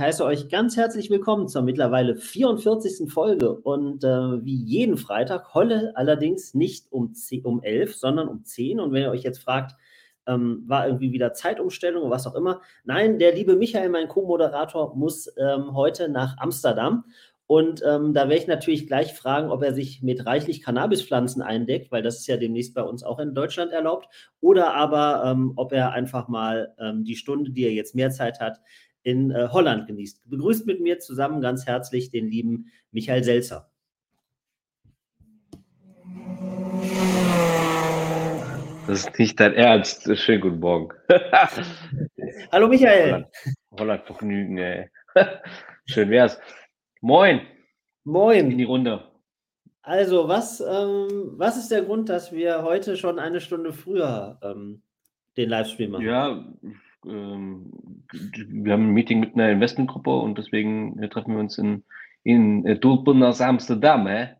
Ich heiße euch ganz herzlich willkommen zur mittlerweile 44. Folge und äh, wie jeden Freitag, Holle allerdings nicht um, 10, um 11, sondern um 10. Und wenn ihr euch jetzt fragt, ähm, war irgendwie wieder Zeitumstellung oder was auch immer. Nein, der liebe Michael, mein Co-Moderator, muss ähm, heute nach Amsterdam. Und ähm, da werde ich natürlich gleich fragen, ob er sich mit reichlich Cannabispflanzen eindeckt, weil das ist ja demnächst bei uns auch in Deutschland erlaubt. Oder aber, ähm, ob er einfach mal ähm, die Stunde, die er jetzt mehr Zeit hat, in äh, Holland genießt. Begrüßt mit mir zusammen ganz herzlich den lieben Michael Selzer. Das ist nicht dein Ernst. Schönen guten Morgen. Hallo Michael. Holland, Vergnügen, ey. Schön wär's. Moin. Moin. In die Runde. Also, was, ähm, was ist der Grund, dass wir heute schon eine Stunde früher ähm, den Livestream machen? Ja, wir haben ein Meeting mit einer Investmentgruppe und deswegen äh, treffen wir uns in, in äh, aus Amsterdam.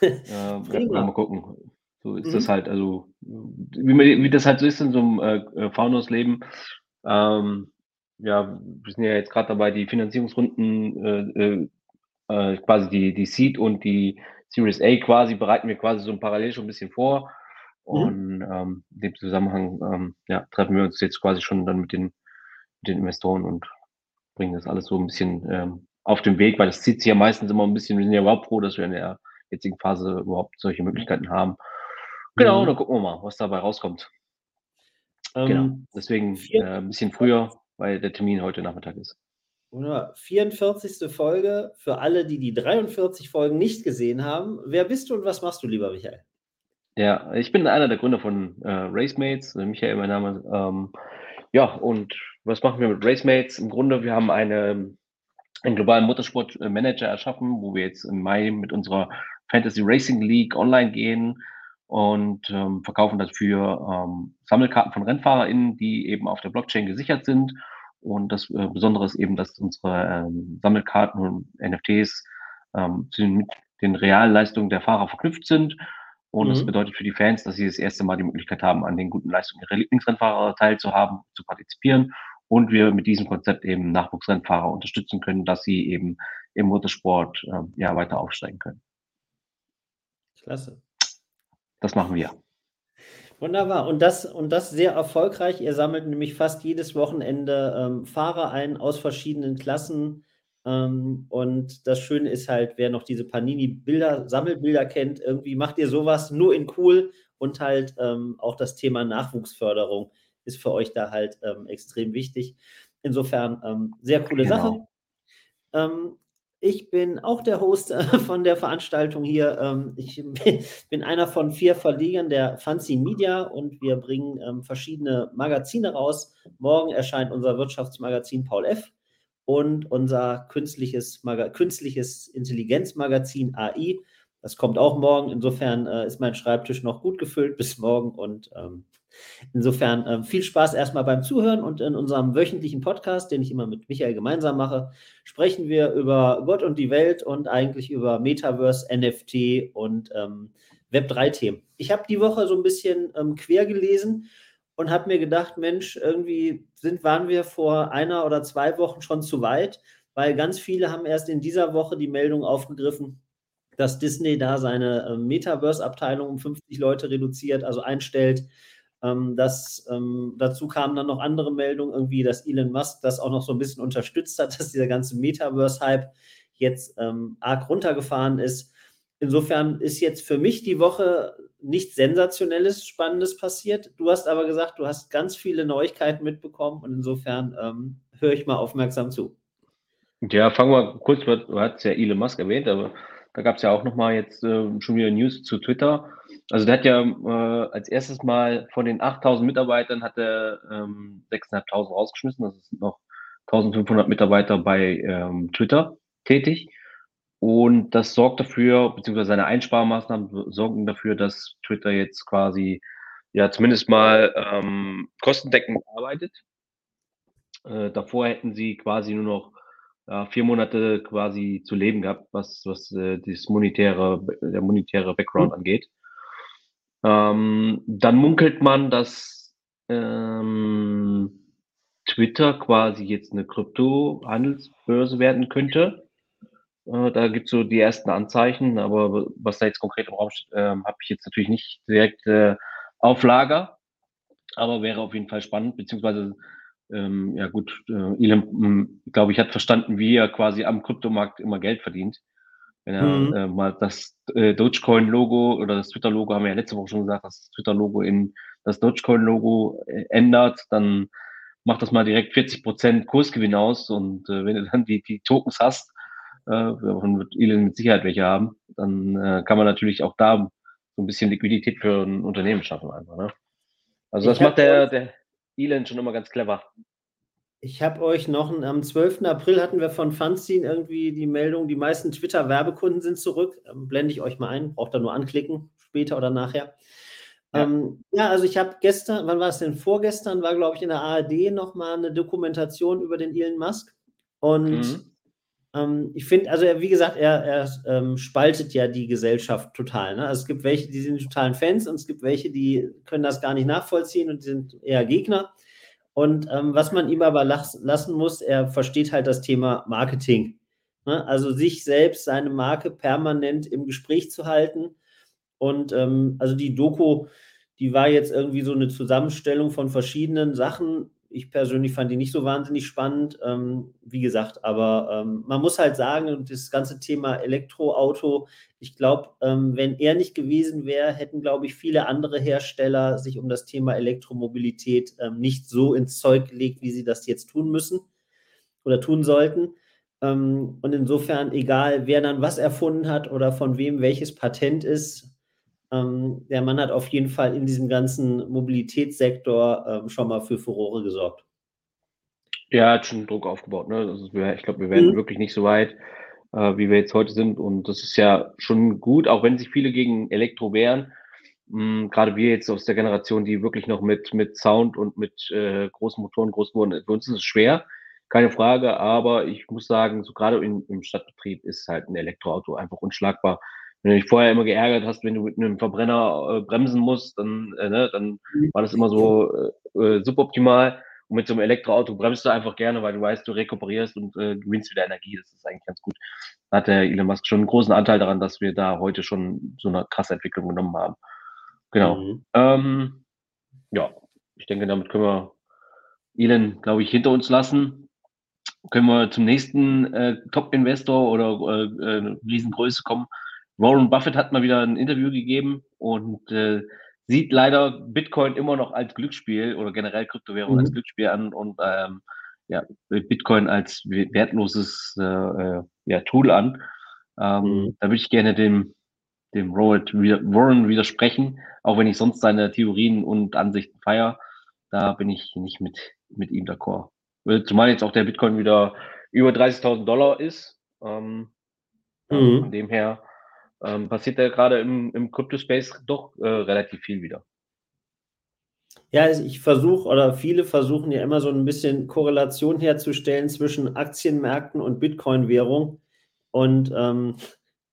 Äh? äh, mal gucken. So ist mhm. das halt, also wie, man, wie das halt so ist in so einem äh, äh Founders-Leben. Ähm, ja, wir sind ja jetzt gerade dabei, die Finanzierungsrunden, äh, äh, quasi die, die Seed und die Series A quasi bereiten wir quasi so parallel schon ein bisschen vor. Mhm. Und ähm, in dem Zusammenhang ähm, ja, treffen wir uns jetzt quasi schon dann mit den, mit den Investoren und bringen das alles so ein bisschen ähm, auf den Weg, weil das zieht sich ja meistens immer ein bisschen. Wir sind ja überhaupt froh, dass wir in der jetzigen Phase überhaupt solche Möglichkeiten haben. Genau, mhm. dann gucken wir mal, was dabei rauskommt. Ähm, genau, deswegen äh, ein bisschen früher, weil der Termin heute Nachmittag ist. Wunderbar. 44. Folge für alle, die die 43 Folgen nicht gesehen haben. Wer bist du und was machst du, lieber Michael? Ja, ich bin einer der Gründer von äh, Racemates, äh, Michael, mein Name. Ähm, ja, und was machen wir mit Racemates? Im Grunde, wir haben eine, einen globalen Motorsportmanager erschaffen, wo wir jetzt im Mai mit unserer Fantasy Racing League online gehen und ähm, verkaufen dafür ähm, Sammelkarten von RennfahrerInnen, die eben auf der Blockchain gesichert sind. Und das äh, Besondere ist eben, dass unsere ähm, Sammelkarten und NFTs ähm, mit den realen Leistungen der Fahrer verknüpft sind und mhm. das bedeutet für die Fans, dass sie das erste Mal die Möglichkeit haben, an den guten Leistungen ihrer Lieblingsrennfahrer teilzuhaben, zu partizipieren. Und wir mit diesem Konzept eben Nachwuchsrennfahrer unterstützen können, dass sie eben im Motorsport äh, ja weiter aufsteigen können. Klasse. Das machen wir. Wunderbar. Und das, und das sehr erfolgreich. Ihr sammelt nämlich fast jedes Wochenende ähm, Fahrer ein aus verschiedenen Klassen ähm, und das Schöne ist halt, wer noch diese Panini-Bilder, Sammelbilder kennt, irgendwie macht ihr sowas nur in cool und halt ähm, auch das Thema Nachwuchsförderung ist für euch da halt ähm, extrem wichtig. Insofern ähm, sehr coole genau. Sache. Ähm, ich bin auch der Host äh, von der Veranstaltung hier. Ähm, ich bin einer von vier Verlegern der Fancy Media und wir bringen verschiedene Magazine raus. Morgen erscheint unser Wirtschaftsmagazin Paul F und unser künstliches, künstliches Intelligenzmagazin AI. Das kommt auch morgen. Insofern äh, ist mein Schreibtisch noch gut gefüllt bis morgen und ähm, insofern äh, viel Spaß erstmal beim Zuhören und in unserem wöchentlichen Podcast, den ich immer mit Michael gemeinsam mache, sprechen wir über Gott und die Welt und eigentlich über Metaverse, NFT und ähm, Web3-Themen. Ich habe die Woche so ein bisschen ähm, quer gelesen und habe mir gedacht, Mensch, irgendwie sind, waren wir vor einer oder zwei Wochen schon zu weit, weil ganz viele haben erst in dieser Woche die Meldung aufgegriffen, dass Disney da seine äh, Metaverse-Abteilung um 50 Leute reduziert, also einstellt. Ähm, das, ähm, dazu kamen dann noch andere Meldungen, irgendwie, dass Elon Musk das auch noch so ein bisschen unterstützt hat, dass dieser ganze Metaverse-Hype jetzt ähm, arg runtergefahren ist. Insofern ist jetzt für mich die Woche nichts Sensationelles, Spannendes passiert. Du hast aber gesagt, du hast ganz viele Neuigkeiten mitbekommen und insofern ähm, höre ich mal aufmerksam zu. Ja, fangen wir kurz, du hast ja Elon Musk erwähnt, aber da gab es ja auch nochmal jetzt äh, schon wieder News zu Twitter. Also der hat ja äh, als erstes Mal von den 8000 Mitarbeitern hat er ähm, 6.500 rausgeschmissen. Das sind noch 1500 Mitarbeiter bei ähm, Twitter tätig. Und das sorgt dafür, beziehungsweise seine Einsparmaßnahmen sorgen dafür, dass Twitter jetzt quasi ja zumindest mal ähm, kostendeckend arbeitet. Äh, davor hätten sie quasi nur noch ja, vier Monate quasi zu leben gehabt, was, was äh, das monetäre, der monetäre Background mhm. angeht. Ähm, dann munkelt man, dass ähm, Twitter quasi jetzt eine Krypto-Handelsbörse werden könnte. Äh, da gibt es so die ersten Anzeichen, aber was da jetzt konkret im Raum steht, äh, habe ich jetzt natürlich nicht direkt äh, auf Lager. Aber wäre auf jeden Fall spannend, beziehungsweise ähm, ja gut, äh, Elon, hm, glaube ich, hat verstanden, wie er quasi am Kryptomarkt immer Geld verdient. Wenn er mhm. äh, mal das äh, Dogecoin-Logo oder das Twitter-Logo, haben wir ja letzte Woche schon gesagt, das Twitter-Logo in das Dogecoin-Logo äh, ändert, dann macht das mal direkt 40 Prozent Kursgewinn aus. Und wenn du dann die, die Tokens hast, davon wird Elon mit Sicherheit welche haben, dann äh, kann man natürlich auch da so ein bisschen Liquidität für ein Unternehmen schaffen einfach. Ne? Also das macht der, der Elon schon immer ganz clever. Ich habe euch noch, am 12. April hatten wir von Fanzine irgendwie die Meldung, die meisten Twitter-Werbekunden sind zurück. Ähm, blende ich euch mal ein, braucht da nur anklicken, später oder nachher. Ja, ähm, ja also ich habe gestern, wann war es denn? Vorgestern war, glaube ich, in der ARD nochmal eine Dokumentation über den Elon Musk. Und mhm. Ähm, ich finde, also wie gesagt, er, er ähm, spaltet ja die Gesellschaft total. Ne? Also es gibt welche, die sind totalen Fans und es gibt welche, die können das gar nicht nachvollziehen und die sind eher Gegner. Und ähm, was man ihm aber lassen muss, er versteht halt das Thema Marketing. Ne? Also sich selbst, seine Marke permanent im Gespräch zu halten. Und ähm, also die Doku, die war jetzt irgendwie so eine Zusammenstellung von verschiedenen Sachen, ich persönlich fand die nicht so wahnsinnig spannend. Ähm, wie gesagt, aber ähm, man muss halt sagen, das ganze Thema Elektroauto, ich glaube, ähm, wenn er nicht gewesen wäre, hätten, glaube ich, viele andere Hersteller sich um das Thema Elektromobilität ähm, nicht so ins Zeug gelegt, wie sie das jetzt tun müssen oder tun sollten. Ähm, und insofern, egal wer dann was erfunden hat oder von wem welches Patent ist, ähm, der Mann hat auf jeden Fall in diesem ganzen Mobilitätssektor ähm, schon mal für Furore gesorgt. Ja, hat schon Druck aufgebaut. Ne? Also ich glaube, wir werden mhm. wirklich nicht so weit, äh, wie wir jetzt heute sind. Und das ist ja schon gut, auch wenn sich viele gegen Elektro wehren. Mh, hm, gerade wir jetzt aus der Generation, die wirklich noch mit, mit Sound und mit äh, großen Motoren groß wurden, für uns ist es schwer, keine Frage. Aber ich muss sagen, so gerade in, im Stadtbetrieb ist halt ein Elektroauto einfach unschlagbar wenn du dich vorher immer geärgert hast, wenn du mit einem Verbrenner äh, bremsen musst, dann, äh, ne, dann war das immer so äh, äh, suboptimal. Und mit so einem Elektroauto bremst du einfach gerne, weil du weißt, du rekuperierst und äh, gewinnst wieder Energie. Das ist eigentlich ganz gut. Da hat der Elon Musk schon einen großen Anteil daran, dass wir da heute schon so eine krasse Entwicklung genommen haben. Genau. Mhm. Ähm, ja, ich denke, damit können wir Elon, glaube ich, hinter uns lassen. Können wir zum nächsten äh, Top-Investor oder äh, äh, Riesengröße kommen. Warren Buffett hat mal wieder ein Interview gegeben und äh, sieht leider Bitcoin immer noch als Glücksspiel oder generell Kryptowährung mhm. als Glücksspiel an und ähm, ja, Bitcoin als wertloses äh, äh, ja, Tool an. Ähm, mhm. Da würde ich gerne dem, dem Warren widersprechen, auch wenn ich sonst seine Theorien und Ansichten feiere. Da bin ich nicht mit, mit ihm d'accord. Zumal jetzt auch der Bitcoin wieder über 30.000 Dollar ist. Ähm, mhm. Von dem her ähm, passiert ja gerade im, im Crypto-Space doch äh, relativ viel wieder. Ja, also ich versuche oder viele versuchen ja immer so ein bisschen Korrelation herzustellen zwischen Aktienmärkten und Bitcoin-Währung. Und ähm,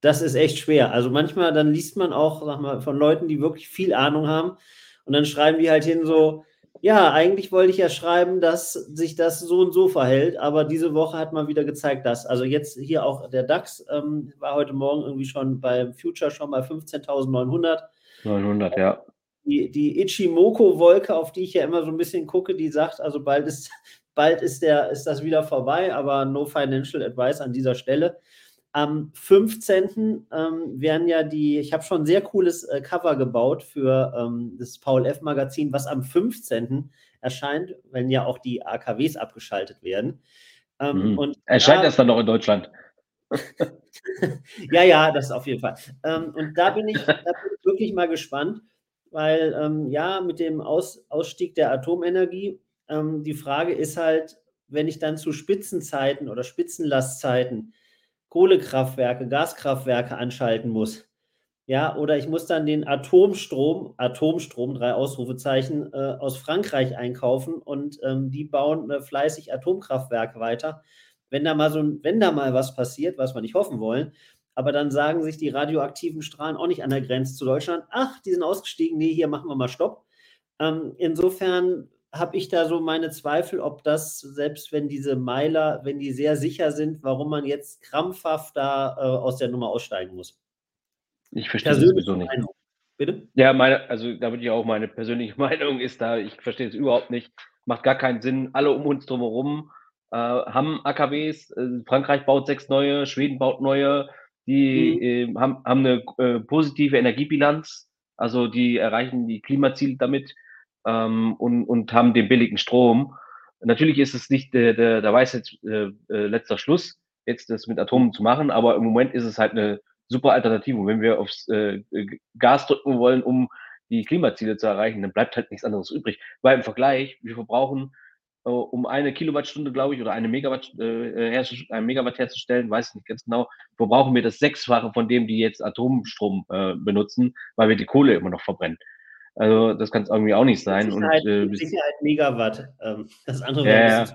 das ist echt schwer. Also manchmal dann liest man auch sag mal, von Leuten, die wirklich viel Ahnung haben. Und dann schreiben die halt hin so, ja, eigentlich wollte ich ja schreiben, dass sich das so und so verhält, aber diese Woche hat man wieder gezeigt, dass. Also jetzt hier auch der DAX ähm, war heute Morgen irgendwie schon beim Future schon mal 15.900. 900, ja. Die, die Ichimoku-Wolke, auf die ich ja immer so ein bisschen gucke, die sagt, also bald ist, bald ist, der, ist das wieder vorbei, aber no financial advice an dieser Stelle. Am 15. Ähm, werden ja die, ich habe schon ein sehr cooles äh, Cover gebaut für ähm, das Paul F. Magazin, was am 15. erscheint, wenn ja auch die AKWs abgeschaltet werden. Ähm, mhm. und erscheint da, das dann noch in Deutschland? ja, ja, das auf jeden Fall. Ähm, und da bin, ich, da bin ich wirklich mal gespannt, weil ähm, ja, mit dem Aus, Ausstieg der Atomenergie, ähm, die Frage ist halt, wenn ich dann zu Spitzenzeiten oder Spitzenlastzeiten Kohlekraftwerke, Gaskraftwerke anschalten muss. Ja, oder ich muss dann den Atomstrom, Atomstrom, drei Ausrufezeichen, äh, aus Frankreich einkaufen und ähm, die bauen äh, fleißig Atomkraftwerke weiter. Wenn da mal so, wenn da mal was passiert, was wir nicht hoffen wollen, aber dann sagen sich die radioaktiven Strahlen auch nicht an der Grenze zu Deutschland, ach, die sind ausgestiegen, nee, hier machen wir mal Stopp. Ähm, insofern habe ich da so meine Zweifel, ob das, selbst wenn diese Meiler, wenn die sehr sicher sind, warum man jetzt krampfhaft da äh, aus der Nummer aussteigen muss. Ich verstehe das sowieso nicht. Meinung. Bitte? Ja, meine, also da würde ich auch meine persönliche Meinung ist da, ich verstehe es überhaupt nicht. Macht gar keinen Sinn. Alle um uns drumherum äh, haben AKWs. Äh, Frankreich baut sechs neue, Schweden baut neue. Die mhm. äh, haben, haben eine äh, positive Energiebilanz. Also die erreichen die Klimaziele damit ähm, und, und haben den billigen Strom. Natürlich ist es nicht der, der, der Weisheit äh, äh, letzter Schluss, jetzt das mit Atomen zu machen, aber im Moment ist es halt eine super Alternative. Und wenn wir aufs äh, Gas drücken wollen, um die Klimaziele zu erreichen, dann bleibt halt nichts anderes übrig. Weil im Vergleich, wir verbrauchen äh, um eine Kilowattstunde, glaube ich, oder eine Megawatt, äh, ein Megawatt herzustellen, weiß ich nicht ganz genau, verbrauchen wir das Sechsfache von dem, die jetzt Atomstrom äh, benutzen, weil wir die Kohle immer noch verbrennen. Also das kann es irgendwie auch nicht sein. Sicherheit, und, äh, Sicherheit Megawatt. Ähm, das andere ja, wäre ein,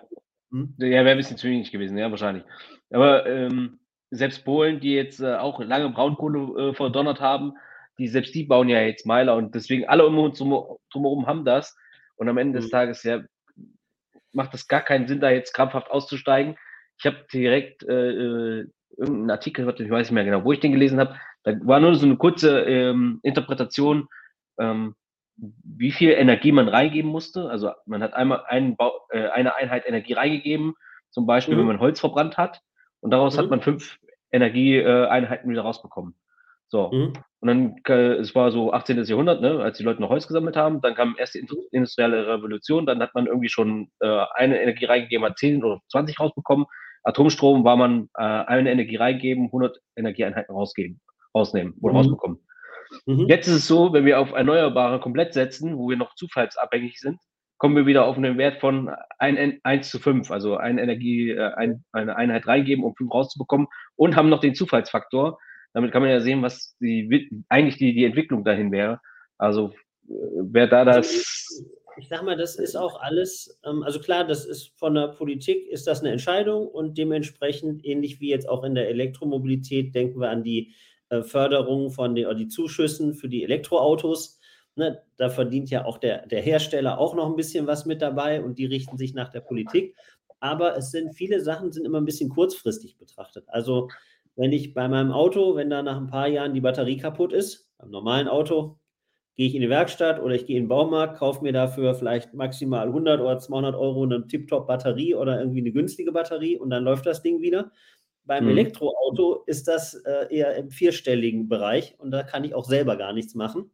hm? ja, wär ein bisschen zu wenig gewesen, ja, wahrscheinlich. Aber ähm, selbst Polen, die jetzt äh, auch lange Braunkohle äh, verdonnert haben, die selbst die bauen ja jetzt Meiler und deswegen alle um uns drumherum haben das. Und am Ende mhm. des Tages ja, macht es gar keinen Sinn, da jetzt krampfhaft auszusteigen. Ich habe direkt äh, äh irgendeinen Artikel, ich weiß nicht mehr genau, wo ich den gelesen habe. Da war nur so eine kurze ähm, Interpretation, ähm, wie viel Energie man reingeben musste. Also man hat einmal einen Bau, äh, eine Einheit Energie reingegeben, zum Beispiel, mhm. wenn man Holz verbrannt hat. Und daraus mhm. hat man fünf Energieeinheiten wieder rausbekommen. So. Mhm. Und dann, äh, es war so 18. Jahrhundert, ne, als die Leute noch Holz gesammelt haben, dann kam erst die industrielle Revolution, dann hat man irgendwie schon äh, eine Energie reingegeben, hat 10 oder 20 rausbekommen. Atomstrom war man äh, eine Energie reingeben, 100 Energieeinheiten rausgeben, rausnehmen oder mhm. rausbekommen. Mhm. Jetzt ist es so, wenn wir auf Erneuerbare komplett setzen, wo wir noch zufallsabhängig sind, kommen wir wieder auf einen Wert von 1, 1 zu 5, also eine Energie, äh, ein, eine Einheit reingeben, um 5 rauszubekommen und haben noch den Zufallsfaktor. Damit kann man ja sehen, was die, eigentlich die, die Entwicklung dahin wäre. Also äh, wer da das. Ich sag mal, das ist auch alles, ähm, also klar, das ist von der Politik, ist das eine Entscheidung und dementsprechend, ähnlich wie jetzt auch in der Elektromobilität, denken wir an die äh, Förderung von den, oder die Zuschüssen für die Elektroautos Ne, da verdient ja auch der, der Hersteller auch noch ein bisschen was mit dabei und die richten sich nach der Politik. Aber es sind viele Sachen, sind immer ein bisschen kurzfristig betrachtet. Also wenn ich bei meinem Auto, wenn da nach ein paar Jahren die Batterie kaputt ist, beim normalen Auto, gehe ich in die Werkstatt oder ich gehe in den Baumarkt, kaufe mir dafür vielleicht maximal 100 oder 200 Euro eine Tip-Top-Batterie oder irgendwie eine günstige Batterie und dann läuft das Ding wieder. Beim mhm. Elektroauto ist das äh, eher im vierstelligen Bereich und da kann ich auch selber gar nichts machen.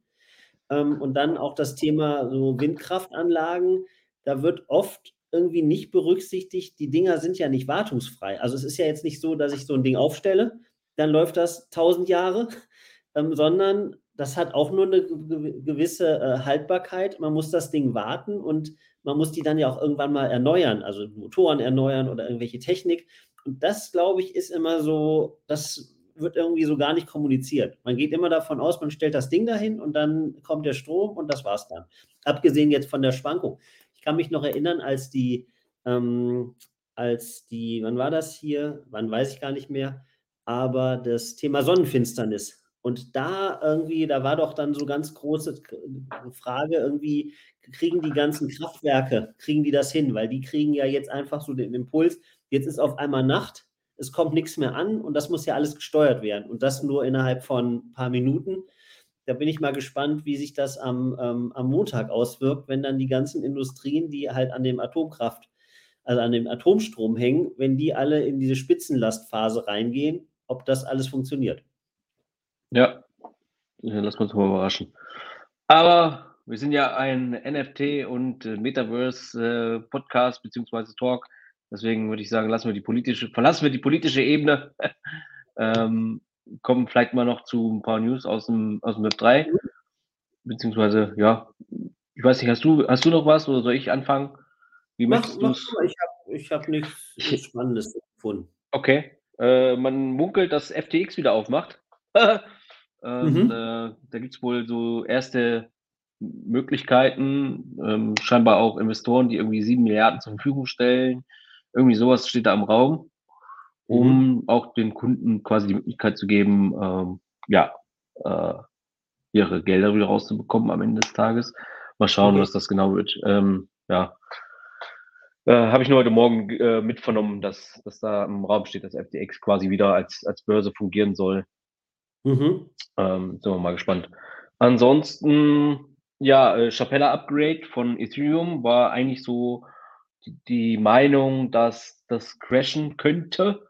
Ähm, und dann auch das Thema so Windkraftanlagen. Da wird oft irgendwie nicht berücksichtigt, die Dinger sind ja nicht wartungsfrei. Also es ist ja jetzt nicht so, dass ich so ein Ding aufstelle, dann läuft das tausend Jahre, ähm, sondern das hat auch nur eine gewisse äh, Haltbarkeit. Man muss das Ding warten und man muss die dann ja auch irgendwann mal erneuern, also Motoren erneuern oder irgendwelche Technik. Und das, glaube ich, ist immer so, das wird irgendwie so gar nicht kommuniziert. Man geht immer davon aus, man stellt das Ding dahin und dann kommt der Strom und das war's dann. Abgesehen jetzt von der Schwankung. Ich kann mich noch erinnern, als die, ähm, als die, wann war das hier? Wann weiß ich gar nicht mehr. Aber das Thema Sonnenfinsternis. Und da irgendwie, da war doch dann so ganz große Frage, irgendwie kriegen die ganzen Kraftwerke, kriegen die das hin? Weil die kriegen ja jetzt einfach so den Impuls, jetzt ist auf einmal Nacht, es kommt nichts mehr an und das muss ja alles gesteuert werden und das nur innerhalb von ein paar Minuten. Da bin ich mal gespannt, wie sich das am, ähm, am Montag auswirkt, wenn dann die ganzen Industrien, die halt an dem Atomkraft, also an dem Atomstrom hängen, wenn die alle in diese Spitzenlastphase reingehen, ob das alles funktioniert. Ja, lass uns mal überraschen. Aber wir sind ja ein NFT und äh, Metaverse äh, Podcast bzw. Talk. Deswegen würde ich sagen, lassen wir die politische, verlassen wir die politische Ebene, ähm, kommen vielleicht mal noch zu ein paar News aus dem, aus dem Web 3. Beziehungsweise, ja, ich weiß nicht, hast du, hast du noch was oder soll ich anfangen? Wie mach, mach Ich habe ich hab nichts Spannendes gefunden. Okay. Äh, man munkelt, dass FTX wieder aufmacht. Und, mhm. äh, da gibt es wohl so erste Möglichkeiten, ähm, scheinbar auch Investoren, die irgendwie sieben Milliarden zur Verfügung stellen, irgendwie sowas steht da im Raum, um mhm. auch den Kunden quasi die Möglichkeit zu geben, ähm, ja, äh, ihre Gelder wieder rauszubekommen am Ende des Tages. Mal schauen, okay. was das genau wird. Ähm, ja, äh, habe ich nur heute Morgen äh, mitvernommen, dass, dass da im Raum steht, dass FTX quasi wieder als, als Börse fungieren soll. Mhm. Ähm, sind wir mal gespannt. Ansonsten, ja, äh, Chapella Upgrade von Ethereum war eigentlich so die, Meinung, dass das crashen könnte.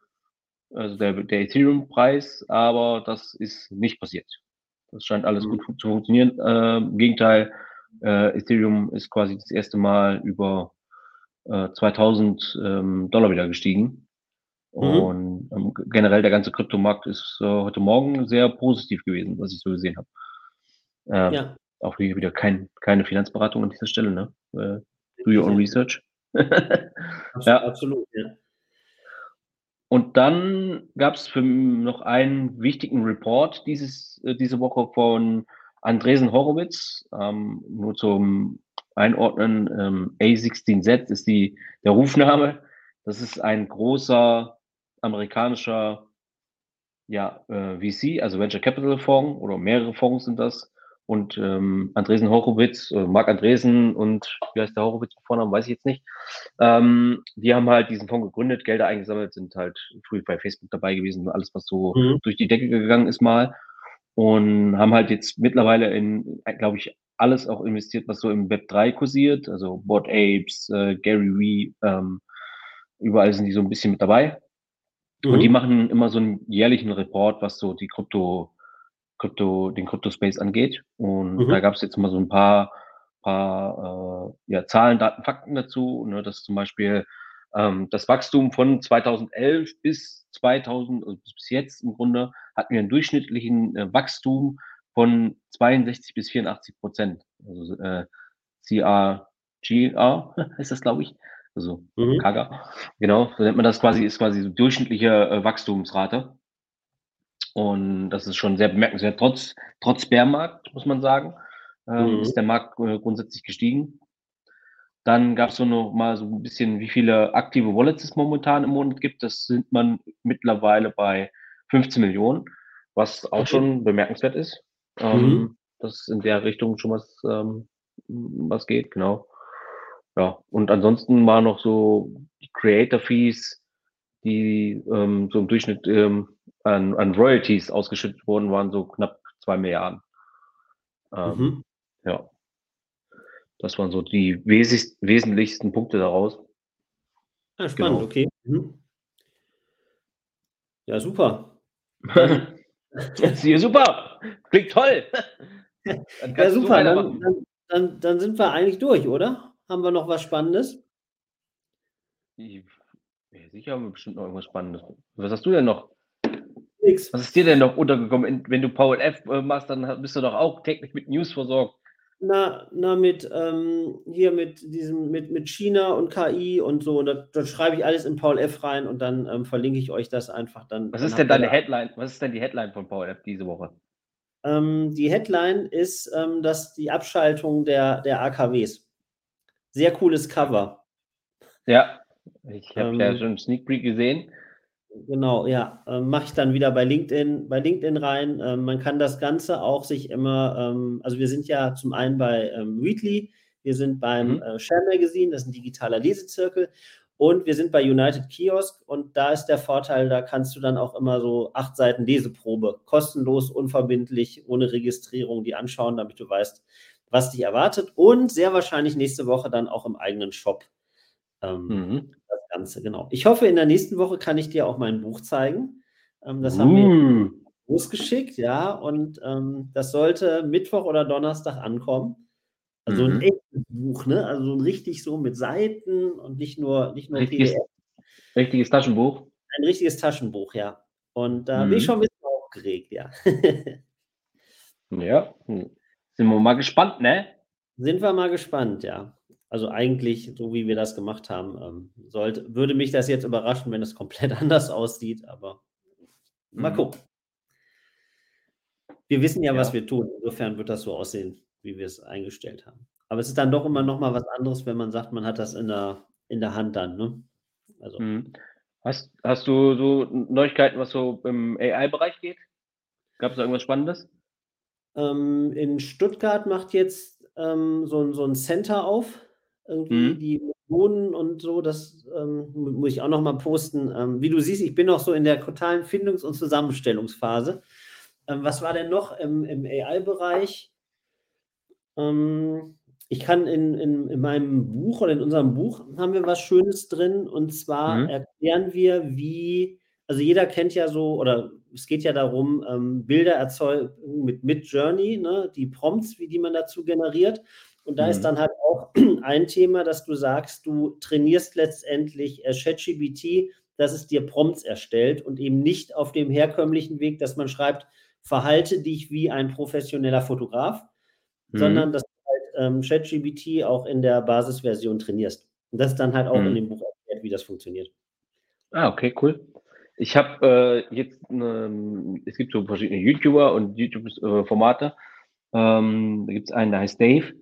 Also der, der Ethereum-Preis, aber das ist nicht passiert. Das scheint alles mhm. gut zu funktionieren. Äh, Im Gegenteil, äh, Ethereum ist quasi das erste Mal über äh, 2000 ähm, Dollar wieder gestiegen. Mhm. Und ähm, generell der ganze Kryptomarkt ist äh, heute Morgen sehr positiv gewesen, was ich so gesehen habe. Ähm, ja. Auch hier wieder kein, keine Finanzberatung an dieser Stelle, ne? Äh, do your own research. Absolut, ja. absolut, ja. Und dann gab es für noch einen wichtigen Report dieses, äh, diese Woche von Andresen Horowitz, ähm, nur zum Einordnen. Ähm, A16Z ist die, der Rufname. Das ist ein großer amerikanischer ja, äh, VC, also Venture Capital Fonds oder mehrere Fonds sind das. Und ähm, Andresen Horowitz, äh, Marc Andresen und wie heißt der Horowitz Vornamen, weiß ich jetzt nicht. Ähm, die haben halt diesen Fonds gegründet, Gelder eingesammelt, sind halt früh bei Facebook dabei gewesen, alles, was so mhm. durch die Decke gegangen ist mal. Und haben halt jetzt mittlerweile in, glaube ich, alles auch investiert, was so im Web 3 kursiert, also Board Apes, äh, Gary Wee, ähm, überall sind die so ein bisschen mit dabei. Mhm. Und die machen immer so einen jährlichen Report, was so die Krypto, Krypto, den Krypto-Space angeht. Und mhm. da gab es jetzt mal so ein paar, paar äh, ja, Zahlen, Daten, Fakten dazu. Ne, dass zum Beispiel ähm, das Wachstum von 2011 bis 2000, also bis jetzt im Grunde, hatten wir einen durchschnittlichen äh, Wachstum von 62 bis 84 Prozent. Also äh, CRGR ist das, glaube ich. Also mhm. Kaga. Genau, so nennt man das quasi, ist quasi so durchschnittliche äh, Wachstumsrate. Und das ist schon sehr bemerkenswert. Trotz, trotz Bärmarkt, muss man sagen, ähm, mhm. ist der Markt äh, grundsätzlich gestiegen. Dann gab es so noch mal so ein bisschen, wie viele aktive Wallets es momentan im Monat gibt. Das sind man mittlerweile bei 15 Millionen, was auch okay. schon bemerkenswert ist. Ähm, mhm. Dass in der Richtung schon was, ähm, was geht, genau. Ja, und ansonsten war noch so die Creator Fees, die ähm, so im Durchschnitt ähm, an, an Royalties ausgeschüttet wurden, waren so knapp zwei Milliarden. Ähm, mhm. Ja. Das waren so die wes wesentlichsten Punkte daraus. Ja, spannend, genau. okay. Mhm. Ja, super. ja, super. Klingt toll. ja, super. Dann, dann, dann, dann, sind wir eigentlich durch, oder? Haben wir noch was Spannendes? Ja, sicher haben wir bestimmt noch irgendwas Spannendes. Was hast du denn noch? Nix. Was ist dir denn noch untergekommen? Wenn du Paul F äh, machst, dann bist du doch auch täglich mit News versorgt. Na, na mit ähm, hier mit diesem, mit, mit China und KI und so, da, da schreibe ich alles in Paul F rein und dann ähm, verlinke ich euch das einfach dann. Was dann ist denn deine Headline? Was ist denn die Headline von Paul F diese Woche? Ähm, die Headline ist, ähm, dass die Abschaltung der, der AKWs. Sehr cooles Cover. Ja, ich habe ja ähm, schon Sneak Peek gesehen. Genau, ja. Ähm, Mache ich dann wieder bei LinkedIn, bei LinkedIn rein. Ähm, man kann das Ganze auch sich immer, ähm, also wir sind ja zum einen bei ähm, Readly, wir sind beim mhm. äh, Share Magazine, das ist ein digitaler Lesezirkel, und wir sind bei United Kiosk und da ist der Vorteil, da kannst du dann auch immer so acht Seiten Leseprobe, kostenlos, unverbindlich, ohne Registrierung, die anschauen, damit du weißt, was dich erwartet und sehr wahrscheinlich nächste Woche dann auch im eigenen Shop. Ähm, mhm. Ganze, genau. Ich hoffe, in der nächsten Woche kann ich dir auch mein Buch zeigen. Ähm, das uh. haben wir uh. losgeschickt, ja, und ähm, das sollte Mittwoch oder Donnerstag ankommen. Also mhm. ein echtes Buch, ne? Also ein richtig so mit Seiten und nicht nur, nicht nur richtiges, PDF. Richtiges Taschenbuch. Ein richtiges Taschenbuch, ja. Und da äh, mhm. bin ich schon ein bisschen aufgeregt, ja. ja, hm. sind wir mal gespannt, ne? Sind wir mal gespannt, ja. Also eigentlich, so wie wir das gemacht haben, ähm, sollte, würde mich das jetzt überraschen, wenn es komplett anders aussieht, aber mal mhm. gucken. Wir wissen ja, ja, was wir tun. Insofern wird das so aussehen, wie wir es eingestellt haben. Aber es ist dann doch immer noch mal was anderes, wenn man sagt, man hat das in der, in der Hand dann. Ne? Also. Mhm. Hast, hast du so Neuigkeiten, was so im AI-Bereich geht? Gab es da irgendwas Spannendes? Ähm, in Stuttgart macht jetzt ähm, so, so ein Center auf irgendwie mhm. die Millionen und so, das ähm, muss ich auch noch mal posten. Ähm, wie du siehst, ich bin noch so in der totalen Findungs- und Zusammenstellungsphase. Ähm, was war denn noch im, im AI-Bereich? Ähm, ich kann in, in, in meinem Buch oder in unserem Buch haben wir was Schönes drin und zwar mhm. erklären wir, wie, also jeder kennt ja so, oder es geht ja darum, ähm, Bilder erzeugen mit, mit Journey, ne, die Prompts, wie die man dazu generiert. Und da mhm. ist dann halt auch ein Thema, dass du sagst, du trainierst letztendlich äh, ChatGPT, dass es dir Prompts erstellt und eben nicht auf dem herkömmlichen Weg, dass man schreibt, verhalte dich wie ein professioneller Fotograf, mhm. sondern dass du halt ähm, ChatGPT auch in der Basisversion trainierst. Und das ist dann halt auch mhm. in dem Buch erklärt, wie das funktioniert. Ah, okay, cool. Ich habe äh, jetzt, ähm, es gibt so verschiedene YouTuber und YouTube-Formate. Ähm, da gibt es einen, der heißt Dave.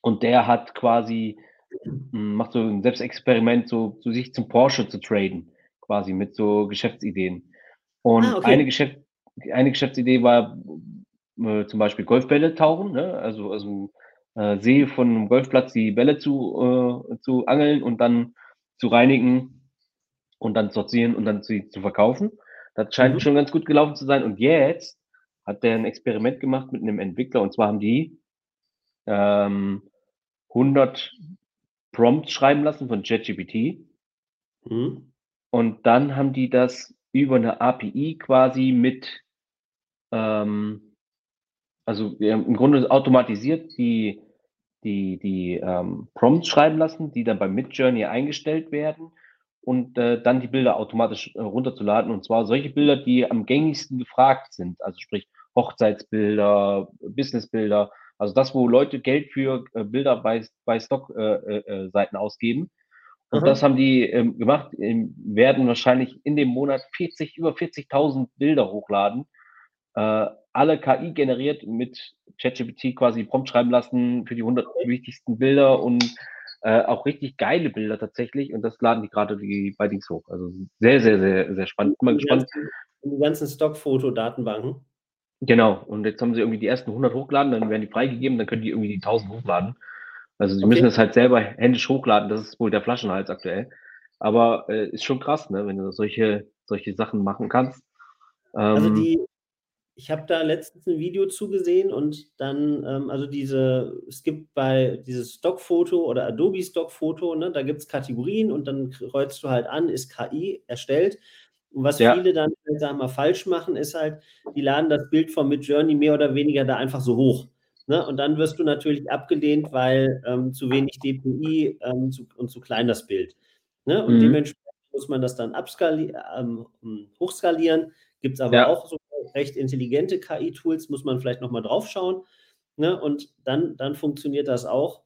Und der hat quasi, hm, macht so ein Selbstexperiment, so zu sich zum Porsche zu traden, quasi mit so Geschäftsideen. Und ah, okay. eine, Geschäft, eine Geschäftsidee war äh, zum Beispiel Golfbälle tauchen, ne? also aus dem äh, See von einem Golfplatz die Bälle zu, äh, zu angeln und dann zu reinigen und dann sortieren und dann sie zu verkaufen. Das scheint mhm. schon ganz gut gelaufen zu sein. Und jetzt hat der ein Experiment gemacht mit einem Entwickler und zwar haben die ähm, 100 Prompts schreiben lassen von ChatGPT. Mhm. Und dann haben die das über eine API quasi mit, ähm, also im Grunde automatisiert die, die, die ähm, Prompts schreiben lassen, die dann bei Midjourney eingestellt werden und äh, dann die Bilder automatisch äh, runterzuladen. Und zwar solche Bilder, die am gängigsten gefragt sind. Also sprich Hochzeitsbilder, Businessbilder, also das, wo Leute Geld für äh, Bilder bei, bei Stock-Seiten äh, äh, äh ausgeben. Und Aha. das haben die ähm, gemacht, ähm, werden wahrscheinlich in dem Monat 40, über 40.000 Bilder hochladen. Alle KI generiert mit ChatGPT quasi Prompt schreiben lassen für die 100 wichtigsten Bilder und äh, auch richtig geile Bilder tatsächlich. Und das laden die gerade die bei Dings hoch. Also sehr, sehr, sehr, sehr spannend. Bin mal gespannt. Die ganzen Stockfoto-Datenbanken. Genau, und jetzt haben sie irgendwie die ersten 100 hochgeladen, dann werden die freigegeben, dann können die irgendwie die 1000 hochladen. Also sie okay. müssen es halt selber händisch hochladen, das ist wohl der Flaschenhals aktuell. Aber äh, ist schon krass, ne, wenn du solche, solche Sachen machen kannst. Also ähm, also die, ich habe da letztens ein Video zugesehen und dann, ähm, also diese, es gibt bei dieses Stockfoto oder Adobe Stockfoto, ne, da gibt es Kategorien und dann kreuzt du halt an, ist KI erstellt und was ja. viele dann, sagen wir, falsch machen, ist halt, die laden das Bild von Midjourney mehr oder weniger da einfach so hoch. Ne? Und dann wirst du natürlich abgelehnt, weil ähm, zu wenig DPI ähm, zu, und zu klein das Bild. Ne? Und mhm. dementsprechend muss man das dann ähm, hochskalieren. Gibt es aber ja. auch so recht intelligente KI-Tools, muss man vielleicht nochmal drauf schauen. Ne? Und dann, dann funktioniert das auch.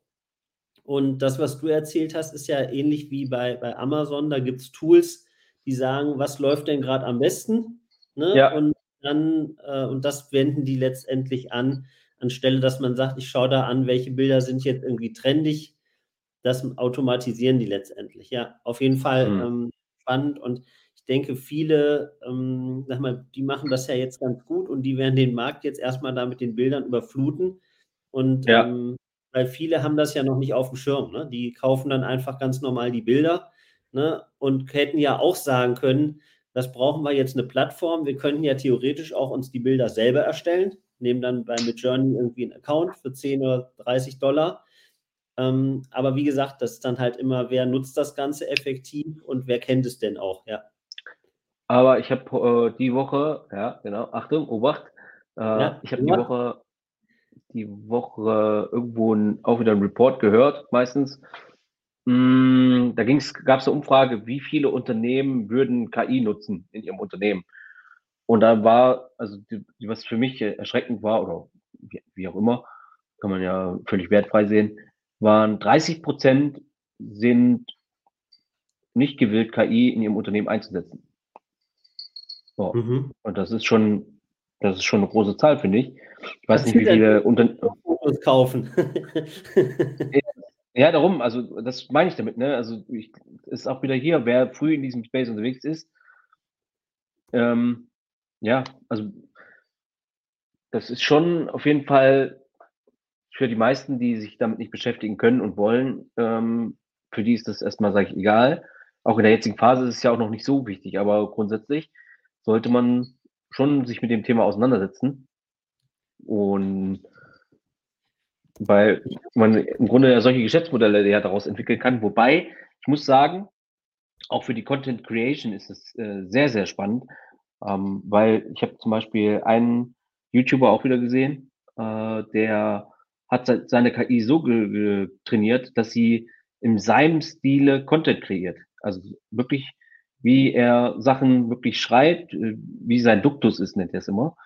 Und das, was du erzählt hast, ist ja ähnlich wie bei, bei Amazon. Da gibt es Tools, die sagen, was läuft denn gerade am besten? Ne? Ja. Und dann, äh, und das wenden die letztendlich an, anstelle, dass man sagt, ich schaue da an, welche Bilder sind jetzt irgendwie trendig, das automatisieren die letztendlich. Ja, auf jeden Fall mhm. ähm, spannend und ich denke, viele, ähm, sag mal, die machen das ja jetzt ganz gut und die werden den Markt jetzt erstmal da mit den Bildern überfluten. Und ja. ähm, weil viele haben das ja noch nicht auf dem Schirm. Ne? Die kaufen dann einfach ganz normal die Bilder ne, und hätten ja auch sagen können, das brauchen wir jetzt eine Plattform. Wir könnten ja theoretisch auch uns die Bilder selber erstellen, nehmen dann bei Midjourney irgendwie einen Account für 10 oder 30 Dollar. Ähm, aber wie gesagt, das ist dann halt immer, wer nutzt das Ganze effektiv und wer kennt es denn auch, ja. Aber ich habe äh, die Woche, ja, genau, Achtung, Obacht, äh, ja, ich habe die Woche, die Woche irgendwo ein, auch wieder einen Report gehört, meistens, da gab es eine Umfrage, wie viele Unternehmen würden KI nutzen in ihrem Unternehmen. Und da war, also die, was für mich erschreckend war, oder wie, wie, auch immer, kann man ja völlig wertfrei sehen, waren 30 Prozent sind nicht gewillt, KI in ihrem Unternehmen einzusetzen. So. Mhm. Und das ist schon, das ist schon eine große Zahl, finde ich. Ich weiß das nicht, wie viele Unternehmen kaufen. Ja, darum, also das meine ich damit, ne? Also ich, ist auch wieder hier, wer früh in diesem Space unterwegs ist. Ähm, ja, also das ist schon auf jeden Fall für die meisten, die sich damit nicht beschäftigen können und wollen, ähm, für die ist das erstmal, sage ich, egal. Auch in der jetzigen Phase ist es ja auch noch nicht so wichtig, aber grundsätzlich sollte man schon sich mit dem Thema auseinandersetzen. Und weil man im Grunde ja solche Geschäftsmodelle ja daraus entwickeln kann. Wobei, ich muss sagen, auch für die Content Creation ist es äh, sehr, sehr spannend, ähm, weil ich habe zum Beispiel einen YouTuber auch wieder gesehen, äh, der hat seine KI so trainiert, dass sie in seinem Stile Content kreiert. Also wirklich, wie er Sachen wirklich schreibt, äh, wie sein Duktus ist, nennt er es immer.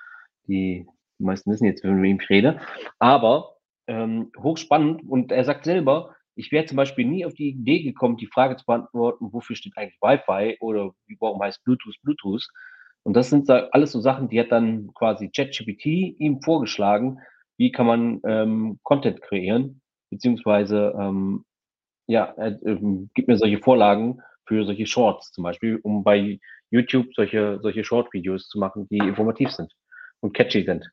Die, meisten wissen jetzt, wenn ihm rede. Aber ähm, hochspannend und er sagt selber, ich wäre zum Beispiel nie auf die Idee gekommen, die Frage zu beantworten, wofür steht eigentlich Wi-Fi oder warum heißt Bluetooth Bluetooth. Und das sind alles so Sachen, die hat dann quasi ChatGPT ihm vorgeschlagen, wie kann man ähm, Content kreieren, beziehungsweise ähm, ja, er ähm, gibt mir solche Vorlagen für solche Shorts zum Beispiel, um bei YouTube solche, solche Short-Videos zu machen, die informativ sind und catchy sind.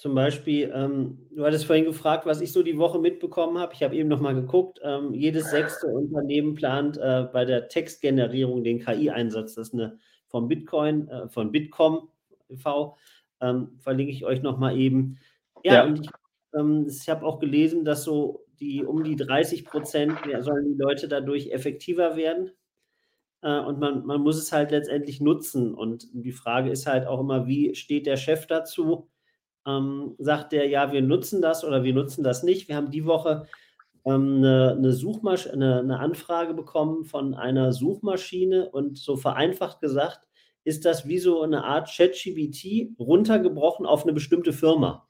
Zum Beispiel, ähm, du hattest vorhin gefragt, was ich so die Woche mitbekommen habe. Ich habe eben noch mal geguckt. Ähm, jedes sechste Unternehmen plant äh, bei der Textgenerierung den KI-Einsatz. Das ist eine vom Bitcoin, äh, von Bitkom v. Ähm, verlinke ich euch noch mal eben. Ja, ja. und ich, ähm, ich habe auch gelesen, dass so die um die 30 Prozent sollen die Leute dadurch effektiver werden. Äh, und man, man muss es halt letztendlich nutzen. Und die Frage ist halt auch immer, wie steht der Chef dazu? Ähm, sagt der, ja, wir nutzen das oder wir nutzen das nicht. Wir haben die Woche ähm, eine, eine, Suchmasch eine, eine Anfrage bekommen von einer Suchmaschine und so vereinfacht gesagt, ist das wie so eine Art ChatGBT runtergebrochen auf eine bestimmte Firma.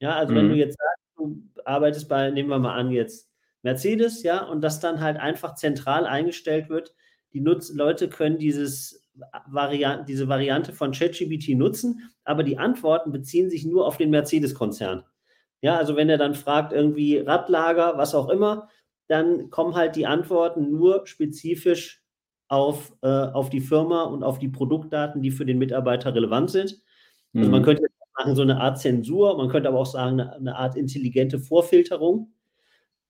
Ja, also mhm. wenn du mhm. jetzt sagst, du arbeitest bei, nehmen wir mal an, jetzt Mercedes, ja, und das dann halt einfach zentral eingestellt wird, die Nutz Leute können dieses Variante, diese Variante von ChatGPT nutzen, aber die Antworten beziehen sich nur auf den Mercedes-Konzern. Ja, also wenn er dann fragt, irgendwie Radlager, was auch immer, dann kommen halt die Antworten nur spezifisch auf, äh, auf die Firma und auf die Produktdaten, die für den Mitarbeiter relevant sind. Also mhm. man könnte machen so eine Art Zensur, man könnte aber auch sagen, eine, eine Art intelligente Vorfilterung,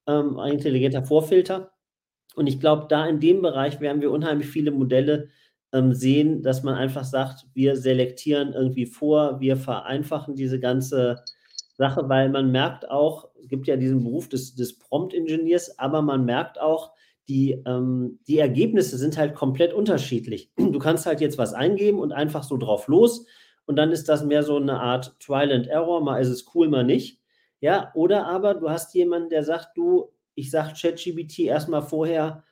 ähm, ein intelligenter Vorfilter. Und ich glaube, da in dem Bereich werden wir unheimlich viele Modelle ähm, sehen, dass man einfach sagt, wir selektieren irgendwie vor, wir vereinfachen diese ganze Sache, weil man merkt auch, es gibt ja diesen Beruf des, des Prompt-Ingenieurs, aber man merkt auch, die, ähm, die Ergebnisse sind halt komplett unterschiedlich. Du kannst halt jetzt was eingeben und einfach so drauf los und dann ist das mehr so eine Art Trial and Error, mal ist es cool, mal nicht. Ja, oder aber du hast jemanden, der sagt, du, ich sage ChatGBT erstmal vorher,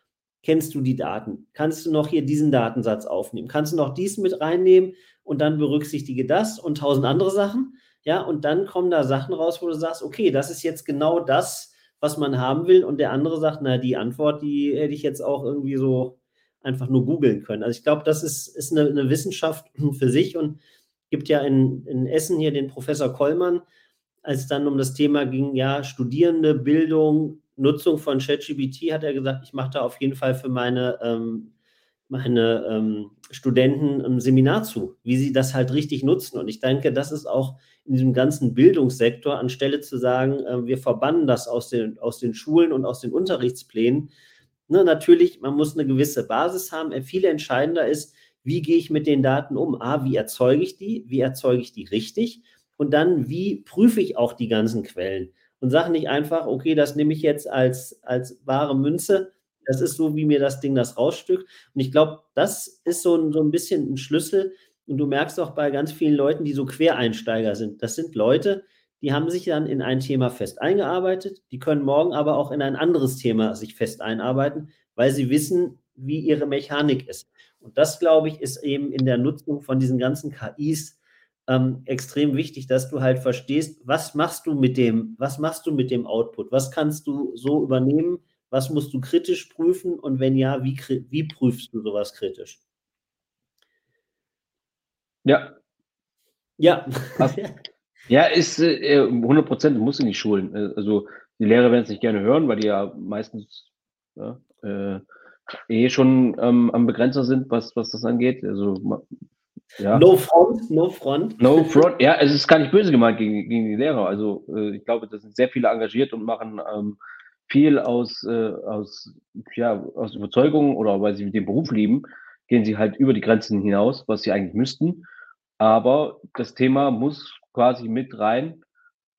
kennst du die Daten? Kannst du noch hier diesen Datensatz aufnehmen? Kannst du noch dies mit reinnehmen und dann berücksichtige das und tausend andere Sachen? Ja, und dann kommen da Sachen raus, wo du sagst, okay, das ist jetzt genau das, was man haben will. Und der andere sagt, na, die Antwort, die hätte ich jetzt auch irgendwie so einfach nur googeln können. Also ich glaube, das ist, ist eine, eine, Wissenschaft für sich und gibt ja in, in Essen hier den Professor Kollmann, als es dann um das Thema ging, ja, Studierende, Bildung, Nutzung von ChatGPT hat er gesagt, ich mache da auf jeden Fall für meine, ähm, meine ähm, Studenten ein Seminar zu, wie sie das halt richtig nutzen. Und ich denke, das ist auch in diesem ganzen Bildungssektor, anstelle zu sagen, äh, wir verbannen das aus den, aus den Schulen und aus den Unterrichtsplänen. Ne, natürlich, man muss eine gewisse Basis haben. Äh, viel entscheidender ist, wie gehe ich mit den Daten um? A, wie erzeuge ich die? Wie erzeuge ich die richtig? Und dann, wie prüfe ich auch die ganzen Quellen? Und sage nicht einfach, okay, das nehme ich jetzt als, als wahre Münze. Das ist so, wie mir das Ding das rausstückt. Und ich glaube, das ist so ein, so ein bisschen ein Schlüssel. Und du merkst auch bei ganz vielen Leuten, die so Quereinsteiger sind. Das sind Leute, die haben sich dann in ein Thema fest eingearbeitet. Die können morgen aber auch in ein anderes Thema sich fest einarbeiten, weil sie wissen, wie ihre Mechanik ist. Und das, glaube ich, ist eben in der Nutzung von diesen ganzen KIs ähm, extrem wichtig, dass du halt verstehst, was machst du mit dem, was machst du mit dem Output? Was kannst du so übernehmen? Was musst du kritisch prüfen? Und wenn ja, wie, wie prüfst du sowas kritisch? Ja. Ja. ja, ist äh, 100 Prozent, muss in die Schulen. Äh, also die Lehrer werden es nicht gerne hören, weil die ja meistens ja, äh, eh schon ähm, am Begrenzer sind, was, was das angeht. Also Ja. No front, no front. No front, ja, es ist gar nicht böse gemeint gegen, gegen die Lehrer. Also äh, ich glaube, da sind sehr viele engagiert und machen ähm, viel aus, äh, aus, ja, aus Überzeugung oder weil sie den Beruf lieben, gehen sie halt über die Grenzen hinaus, was sie eigentlich müssten. Aber das Thema muss quasi mit rein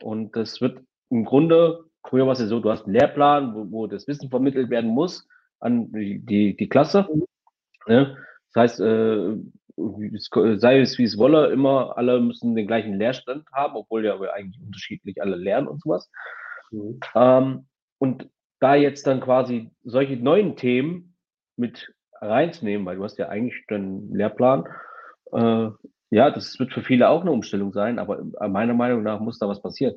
und das wird im Grunde, früher war es ja so, du hast einen Lehrplan, wo, wo das Wissen vermittelt werden muss an die, die, die Klasse. Ne? Das heißt, äh, sei es wie es wolle, immer alle müssen den gleichen Lehrstand haben, obwohl ja wir eigentlich unterschiedlich alle lernen und sowas. Mhm. Ähm, und da jetzt dann quasi solche neuen Themen mit reinzunehmen, weil du hast ja eigentlich einen Lehrplan, äh, ja, das wird für viele auch eine Umstellung sein, aber meiner Meinung nach muss da was passieren.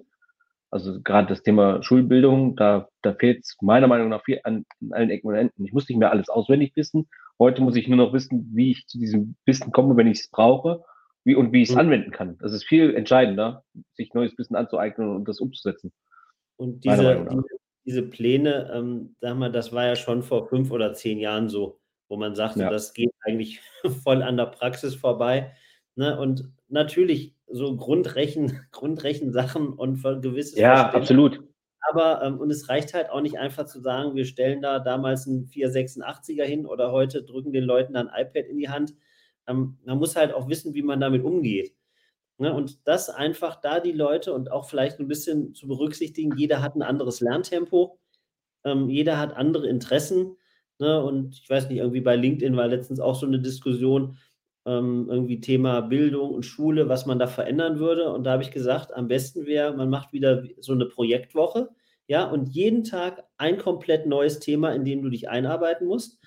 Also gerade das Thema Schulbildung, da, da fehlt es meiner Meinung nach viel an, an allen Ecken und Enden. Ich muss nicht mehr alles auswendig wissen. Heute muss ich nur noch wissen, wie ich zu diesem Wissen komme, wenn ich es brauche wie, und wie ich es mhm. anwenden kann. Das ist viel entscheidender, sich neues Wissen anzueignen und das umzusetzen. Und diese, diese, Pläne, ähm, sag mal, das war ja schon vor fünf oder zehn Jahren so, wo man sagte, ja. das geht eigentlich voll an der Praxis vorbei. Ne? Und natürlich so Grundrechen, Grundrechensachen und für gewisses Ja, absolut. Aber, ähm, und es reicht halt auch nicht einfach zu sagen, wir stellen da damals einen 486er hin oder heute drücken den Leuten ein iPad in die Hand. Ähm, man muss halt auch wissen, wie man damit umgeht. Ne? Und das einfach da die Leute und auch vielleicht ein bisschen zu berücksichtigen, jeder hat ein anderes Lerntempo, ähm, jeder hat andere Interessen. Ne? Und ich weiß nicht, irgendwie bei LinkedIn war letztens auch so eine Diskussion, ähm, irgendwie Thema Bildung und Schule, was man da verändern würde. Und da habe ich gesagt, am besten wäre, man macht wieder so eine Projektwoche, ja, und jeden Tag ein komplett neues Thema, in dem du dich einarbeiten musst.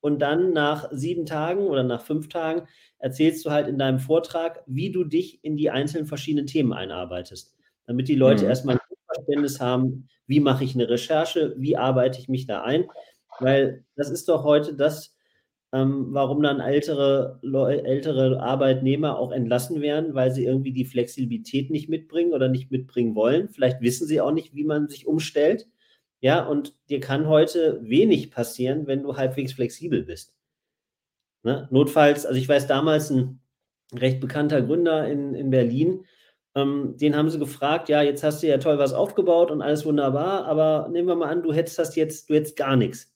Und dann nach sieben Tagen oder nach fünf Tagen erzählst du halt in deinem Vortrag, wie du dich in die einzelnen verschiedenen Themen einarbeitest. Damit die Leute mhm. erstmal ein Verständnis haben, wie mache ich eine Recherche, wie arbeite ich mich da ein. Weil das ist doch heute das, ähm, warum dann ältere, ältere Arbeitnehmer auch entlassen werden, weil sie irgendwie die Flexibilität nicht mitbringen oder nicht mitbringen wollen. Vielleicht wissen sie auch nicht, wie man sich umstellt. Ja, und dir kann heute wenig passieren, wenn du halbwegs flexibel bist. Ne? Notfalls, also ich weiß damals, ein recht bekannter Gründer in, in Berlin, ähm, den haben sie gefragt, ja, jetzt hast du ja toll was aufgebaut und alles wunderbar, aber nehmen wir mal an, du hättest das jetzt, du hättest gar nichts.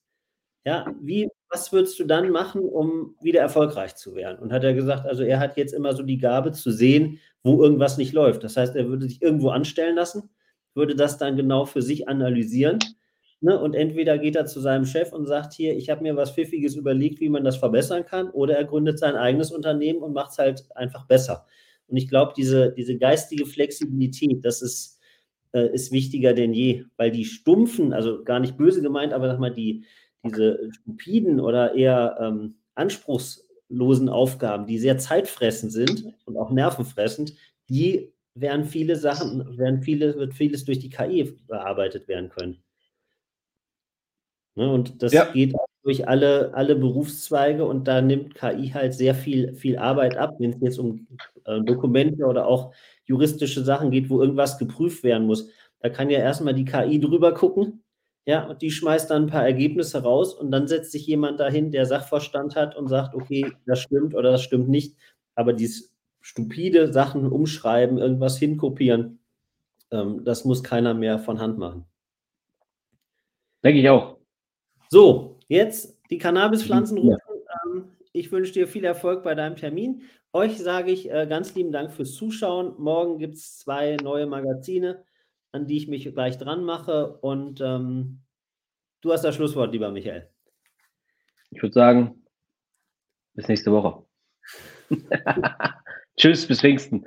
Ja, wie, was würdest du dann machen, um wieder erfolgreich zu werden? Und hat er gesagt, also er hat jetzt immer so die Gabe zu sehen, wo irgendwas nicht läuft. Das heißt, er würde sich irgendwo anstellen lassen, würde das dann genau für sich analysieren. Ne? Und entweder geht er zu seinem Chef und sagt hier, ich habe mir was Pfiffiges überlegt, wie man das verbessern kann, oder er gründet sein eigenes Unternehmen und macht es halt einfach besser. Und ich glaube, diese, diese geistige Flexibilität, das ist, äh, ist wichtiger denn je, weil die stumpfen, also gar nicht böse gemeint, aber sag mal, die, diese stupiden oder eher ähm, anspruchslosen Aufgaben, die sehr zeitfressend sind und auch nervenfressend, die werden viele Sachen, werden viele, wird vieles durch die KI bearbeitet werden können. Ne, und das ja. geht durch alle, alle Berufszweige und da nimmt KI halt sehr viel, viel Arbeit ab, wenn es jetzt um äh, Dokumente oder auch juristische Sachen geht, wo irgendwas geprüft werden muss. Da kann ja erstmal die KI drüber gucken ja, und die schmeißt dann ein paar Ergebnisse raus und dann setzt sich jemand dahin, der Sachverstand hat und sagt, okay, das stimmt oder das stimmt nicht. Aber dieses stupide Sachen umschreiben, irgendwas hinkopieren, ähm, das muss keiner mehr von Hand machen. Denke ich auch. So, jetzt die Cannabispflanzen rufen. Ja. Ähm, ich wünsche dir viel Erfolg bei deinem Termin. Euch sage ich äh, ganz lieben Dank fürs Zuschauen. Morgen gibt es zwei neue Magazine an die ich mich gleich dran mache. Und ähm, du hast das Schlusswort, lieber Michael. Ich würde sagen, bis nächste Woche. Tschüss, bis Pfingsten.